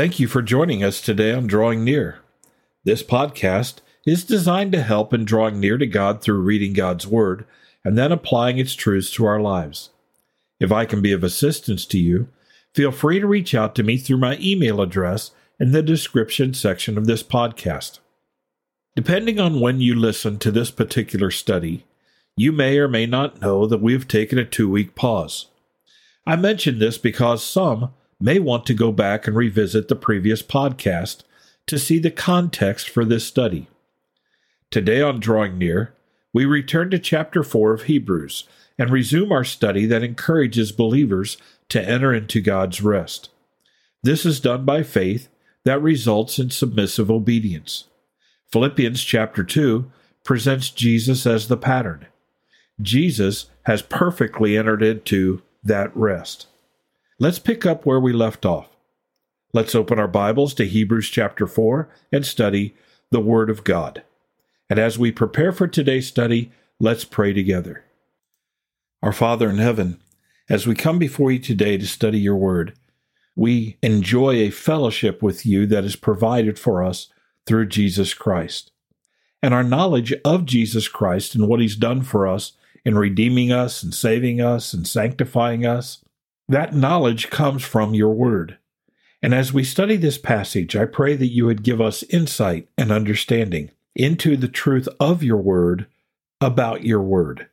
Thank you for joining us today on Drawing Near. This podcast is designed to help in drawing near to God through reading God's Word and then applying its truths to our lives. If I can be of assistance to you, feel free to reach out to me through my email address in the description section of this podcast. Depending on when you listen to this particular study, you may or may not know that we have taken a two week pause. I mention this because some may want to go back and revisit the previous podcast to see the context for this study. Today on Drawing Near, we return to chapter 4 of Hebrews and resume our study that encourages believers to enter into God's rest. This is done by faith that results in submissive obedience. Philippians chapter 2 presents Jesus as the pattern. Jesus has perfectly entered into that rest. Let's pick up where we left off. Let's open our Bibles to Hebrews chapter 4 and study the Word of God. And as we prepare for today's study, let's pray together. Our Father in heaven, as we come before you today to study your Word, we enjoy a fellowship with you that is provided for us through Jesus Christ. And our knowledge of Jesus Christ and what He's done for us in redeeming us and saving us and sanctifying us, that knowledge comes from your word. And as we study this passage, I pray that you would give us insight and understanding into the truth of your word about your word.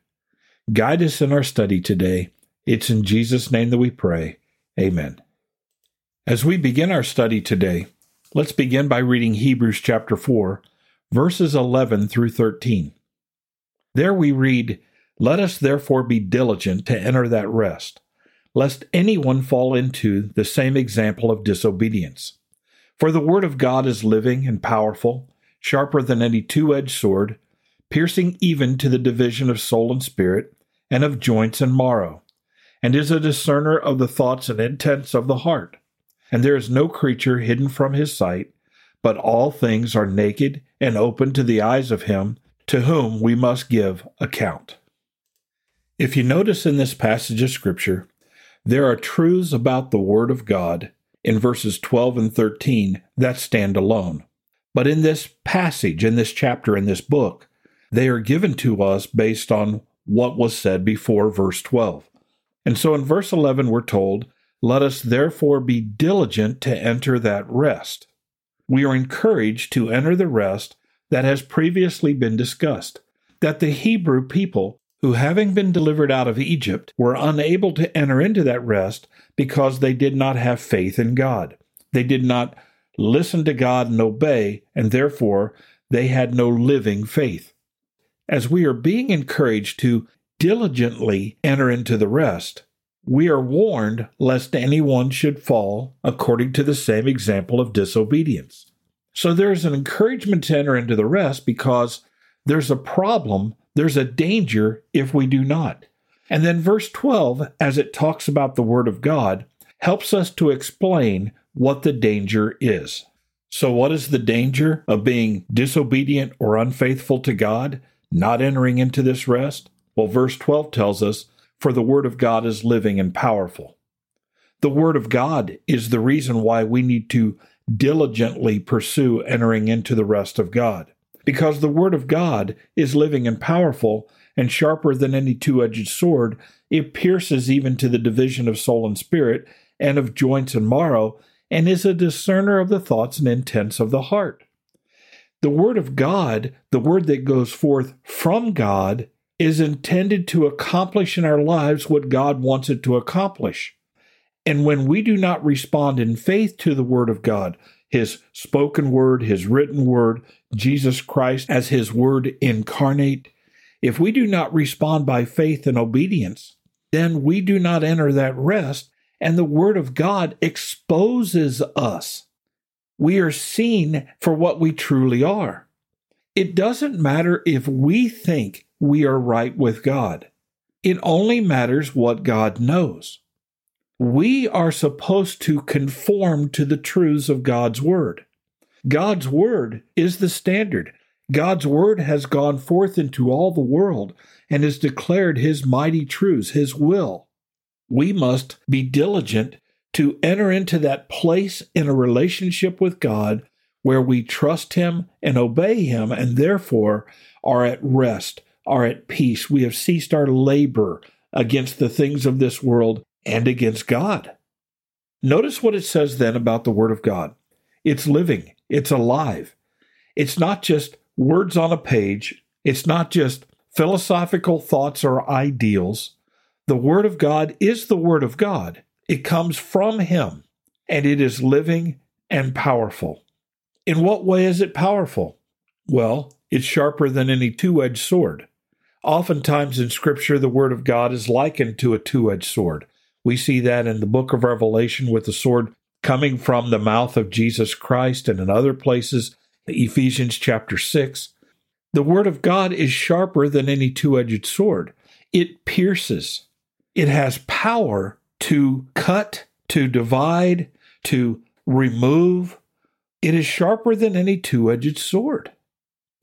Guide us in our study today. It's in Jesus' name that we pray. Amen. As we begin our study today, let's begin by reading Hebrews chapter 4, verses 11 through 13. There we read, let us therefore be diligent to enter that rest, lest anyone fall into the same example of disobedience. For the word of God is living and powerful, sharper than any two edged sword, piercing even to the division of soul and spirit, and of joints and marrow, and is a discerner of the thoughts and intents of the heart. And there is no creature hidden from his sight, but all things are naked and open to the eyes of him to whom we must give account. If you notice in this passage of Scripture, there are truths about the Word of God in verses 12 and 13 that stand alone. But in this passage, in this chapter, in this book, they are given to us based on what was said before verse 12. And so in verse 11, we're told, Let us therefore be diligent to enter that rest. We are encouraged to enter the rest that has previously been discussed, that the Hebrew people who, having been delivered out of Egypt, were unable to enter into that rest because they did not have faith in God. They did not listen to God and obey, and therefore they had no living faith. As we are being encouraged to diligently enter into the rest, we are warned lest anyone should fall according to the same example of disobedience. So there is an encouragement to enter into the rest because there's a problem there's a danger if we do not. And then verse 12, as it talks about the Word of God, helps us to explain what the danger is. So, what is the danger of being disobedient or unfaithful to God, not entering into this rest? Well, verse 12 tells us, For the Word of God is living and powerful. The Word of God is the reason why we need to diligently pursue entering into the rest of God because the Word of God is living and powerful and sharper than any two edged sword. It pierces even to the division of soul and spirit and of joints and marrow, and is a discerner of the thoughts and intents of the heart. The Word of God, the Word that goes forth from God, is intended to accomplish in our lives what God wants it to accomplish. And when we do not respond in faith to the Word of God, His spoken Word, His written Word, Jesus Christ as his word incarnate, if we do not respond by faith and obedience, then we do not enter that rest, and the word of God exposes us. We are seen for what we truly are. It doesn't matter if we think we are right with God. It only matters what God knows. We are supposed to conform to the truths of God's Word. God's word is the standard. God's word has gone forth into all the world and has declared his mighty truths, his will. We must be diligent to enter into that place in a relationship with God where we trust Him and obey Him and therefore are at rest, are at peace. We have ceased our labor against the things of this world and against God. Notice what it says then about the Word of God it's living, it's alive. It's not just words on a page, it's not just philosophical thoughts or ideals. The Word of God is the Word of God. It comes from Him, and it is living and powerful. In what way is it powerful? Well, it's sharper than any two edged sword. Oftentimes in Scripture, the Word of God is likened to a two edged sword. We see that in the book of Revelation with the sword coming from the mouth of Jesus Christ and in other places, Ephesians chapter 6. The Word of God is sharper than any two edged sword. It pierces, it has power to cut, to divide, to remove. It is sharper than any two edged sword.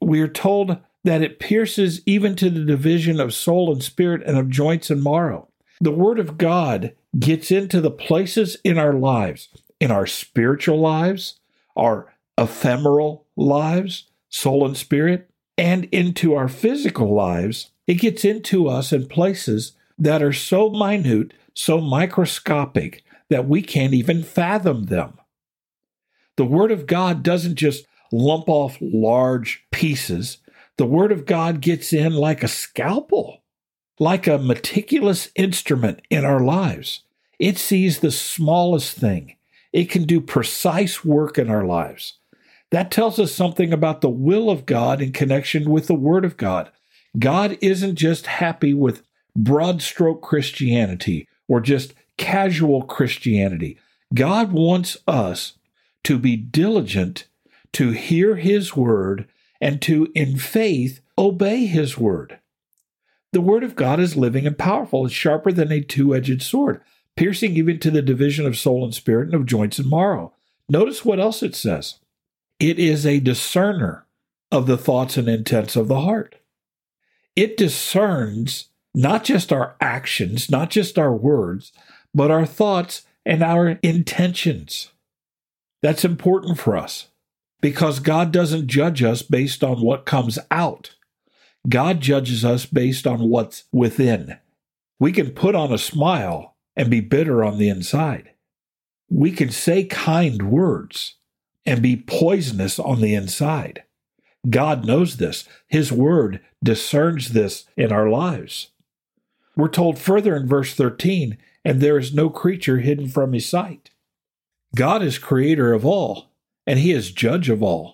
We are told that it pierces even to the division of soul and spirit and of joints and marrow. The Word of God gets into the places in our lives, in our spiritual lives, our ephemeral lives, soul and spirit, and into our physical lives. It gets into us in places that are so minute so microscopic that we can't even fathom them. The Word of God doesn't just lump off large pieces, the Word of God gets in like a scalpel, like a meticulous instrument in our lives. It sees the smallest thing, it can do precise work in our lives. That tells us something about the will of God in connection with the Word of God. God isn't just happy with broad stroke Christianity or just casual Christianity. God wants us to be diligent to hear His word and to, in faith, obey His word. The word of God is living and powerful. It's sharper than a two edged sword, piercing even to the division of soul and spirit and of joints and marrow. Notice what else it says it is a discerner of the thoughts and intents of the heart. It discerns not just our actions, not just our words, but our thoughts and our intentions. That's important for us because God doesn't judge us based on what comes out. God judges us based on what's within. We can put on a smile and be bitter on the inside. We can say kind words and be poisonous on the inside. God knows this. His word discerns this in our lives. We're told further in verse 13, and there is no creature hidden from his sight. God is creator of all, and he is judge of all.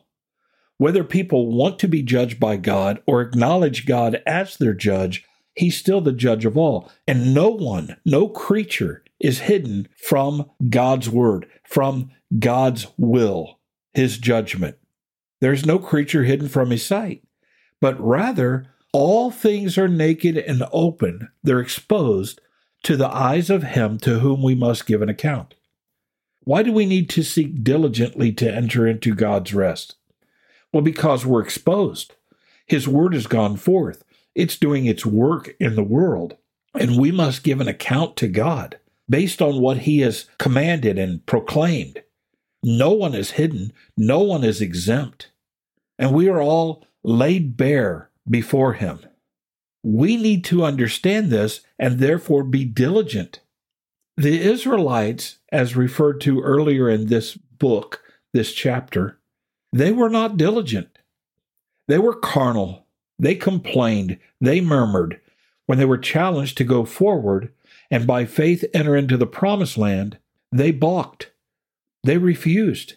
Whether people want to be judged by God or acknowledge God as their judge, he's still the judge of all. And no one, no creature is hidden from God's word, from God's will, his judgment. There's no creature hidden from his sight, but rather all things are naked and open, they're exposed to the eyes of him to whom we must give an account. Why do we need to seek diligently to enter into God's rest? Well, because we're exposed. His word has gone forth, it's doing its work in the world, and we must give an account to God based on what he has commanded and proclaimed. No one is hidden, no one is exempt, and we are all laid bare before Him. We need to understand this and therefore be diligent. The Israelites, as referred to earlier in this book, this chapter, they were not diligent. They were carnal. They complained. They murmured. When they were challenged to go forward and by faith enter into the promised land, they balked. They refused.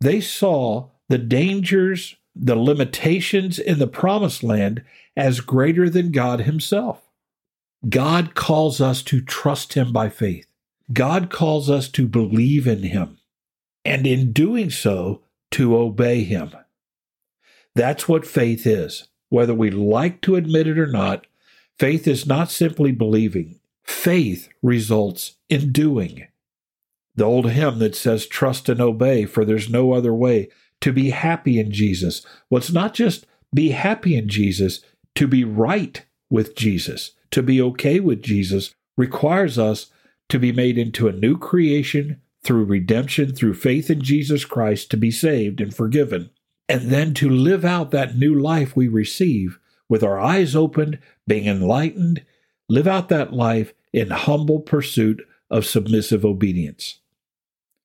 They saw the dangers the limitations in the promised land as greater than God Himself. God calls us to trust Him by faith. God calls us to believe in Him, and in doing so, to obey Him. That's what faith is. Whether we like to admit it or not, faith is not simply believing. Faith results in doing. The old hymn that says, Trust and obey, for there's no other way to be happy in Jesus. Well, it's not just be happy in Jesus, to be right with Jesus, to be okay with Jesus requires us to be made into a new creation through redemption, through faith in Jesus Christ, to be saved and forgiven, and then to live out that new life we receive with our eyes opened, being enlightened, live out that life in humble pursuit of submissive obedience.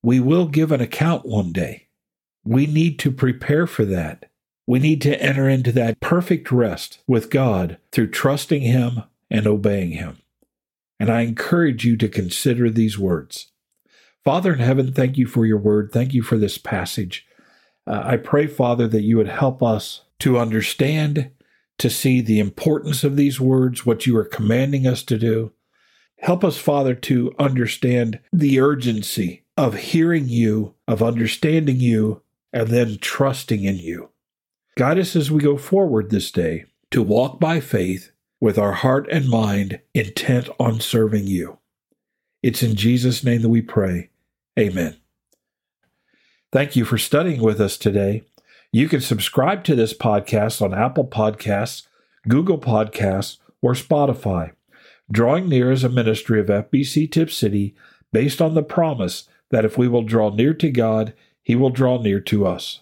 We will give an account one day. We need to prepare for that. We need to enter into that perfect rest with God through trusting Him and obeying Him. And I encourage you to consider these words. Father in heaven, thank you for your word. Thank you for this passage. Uh, I pray, Father, that you would help us to understand, to see the importance of these words, what you are commanding us to do. Help us, Father, to understand the urgency of hearing you, of understanding you, and then trusting in you. Guide us as we go forward this day to walk by faith with our heart and mind intent on serving you. It's in Jesus' name that we pray. Amen. Thank you for studying with us today. You can subscribe to this podcast on Apple Podcasts, Google Podcasts, or Spotify. Drawing Near is a ministry of FBC Tipp City based on the promise that if we will draw near to God, He will draw near to us.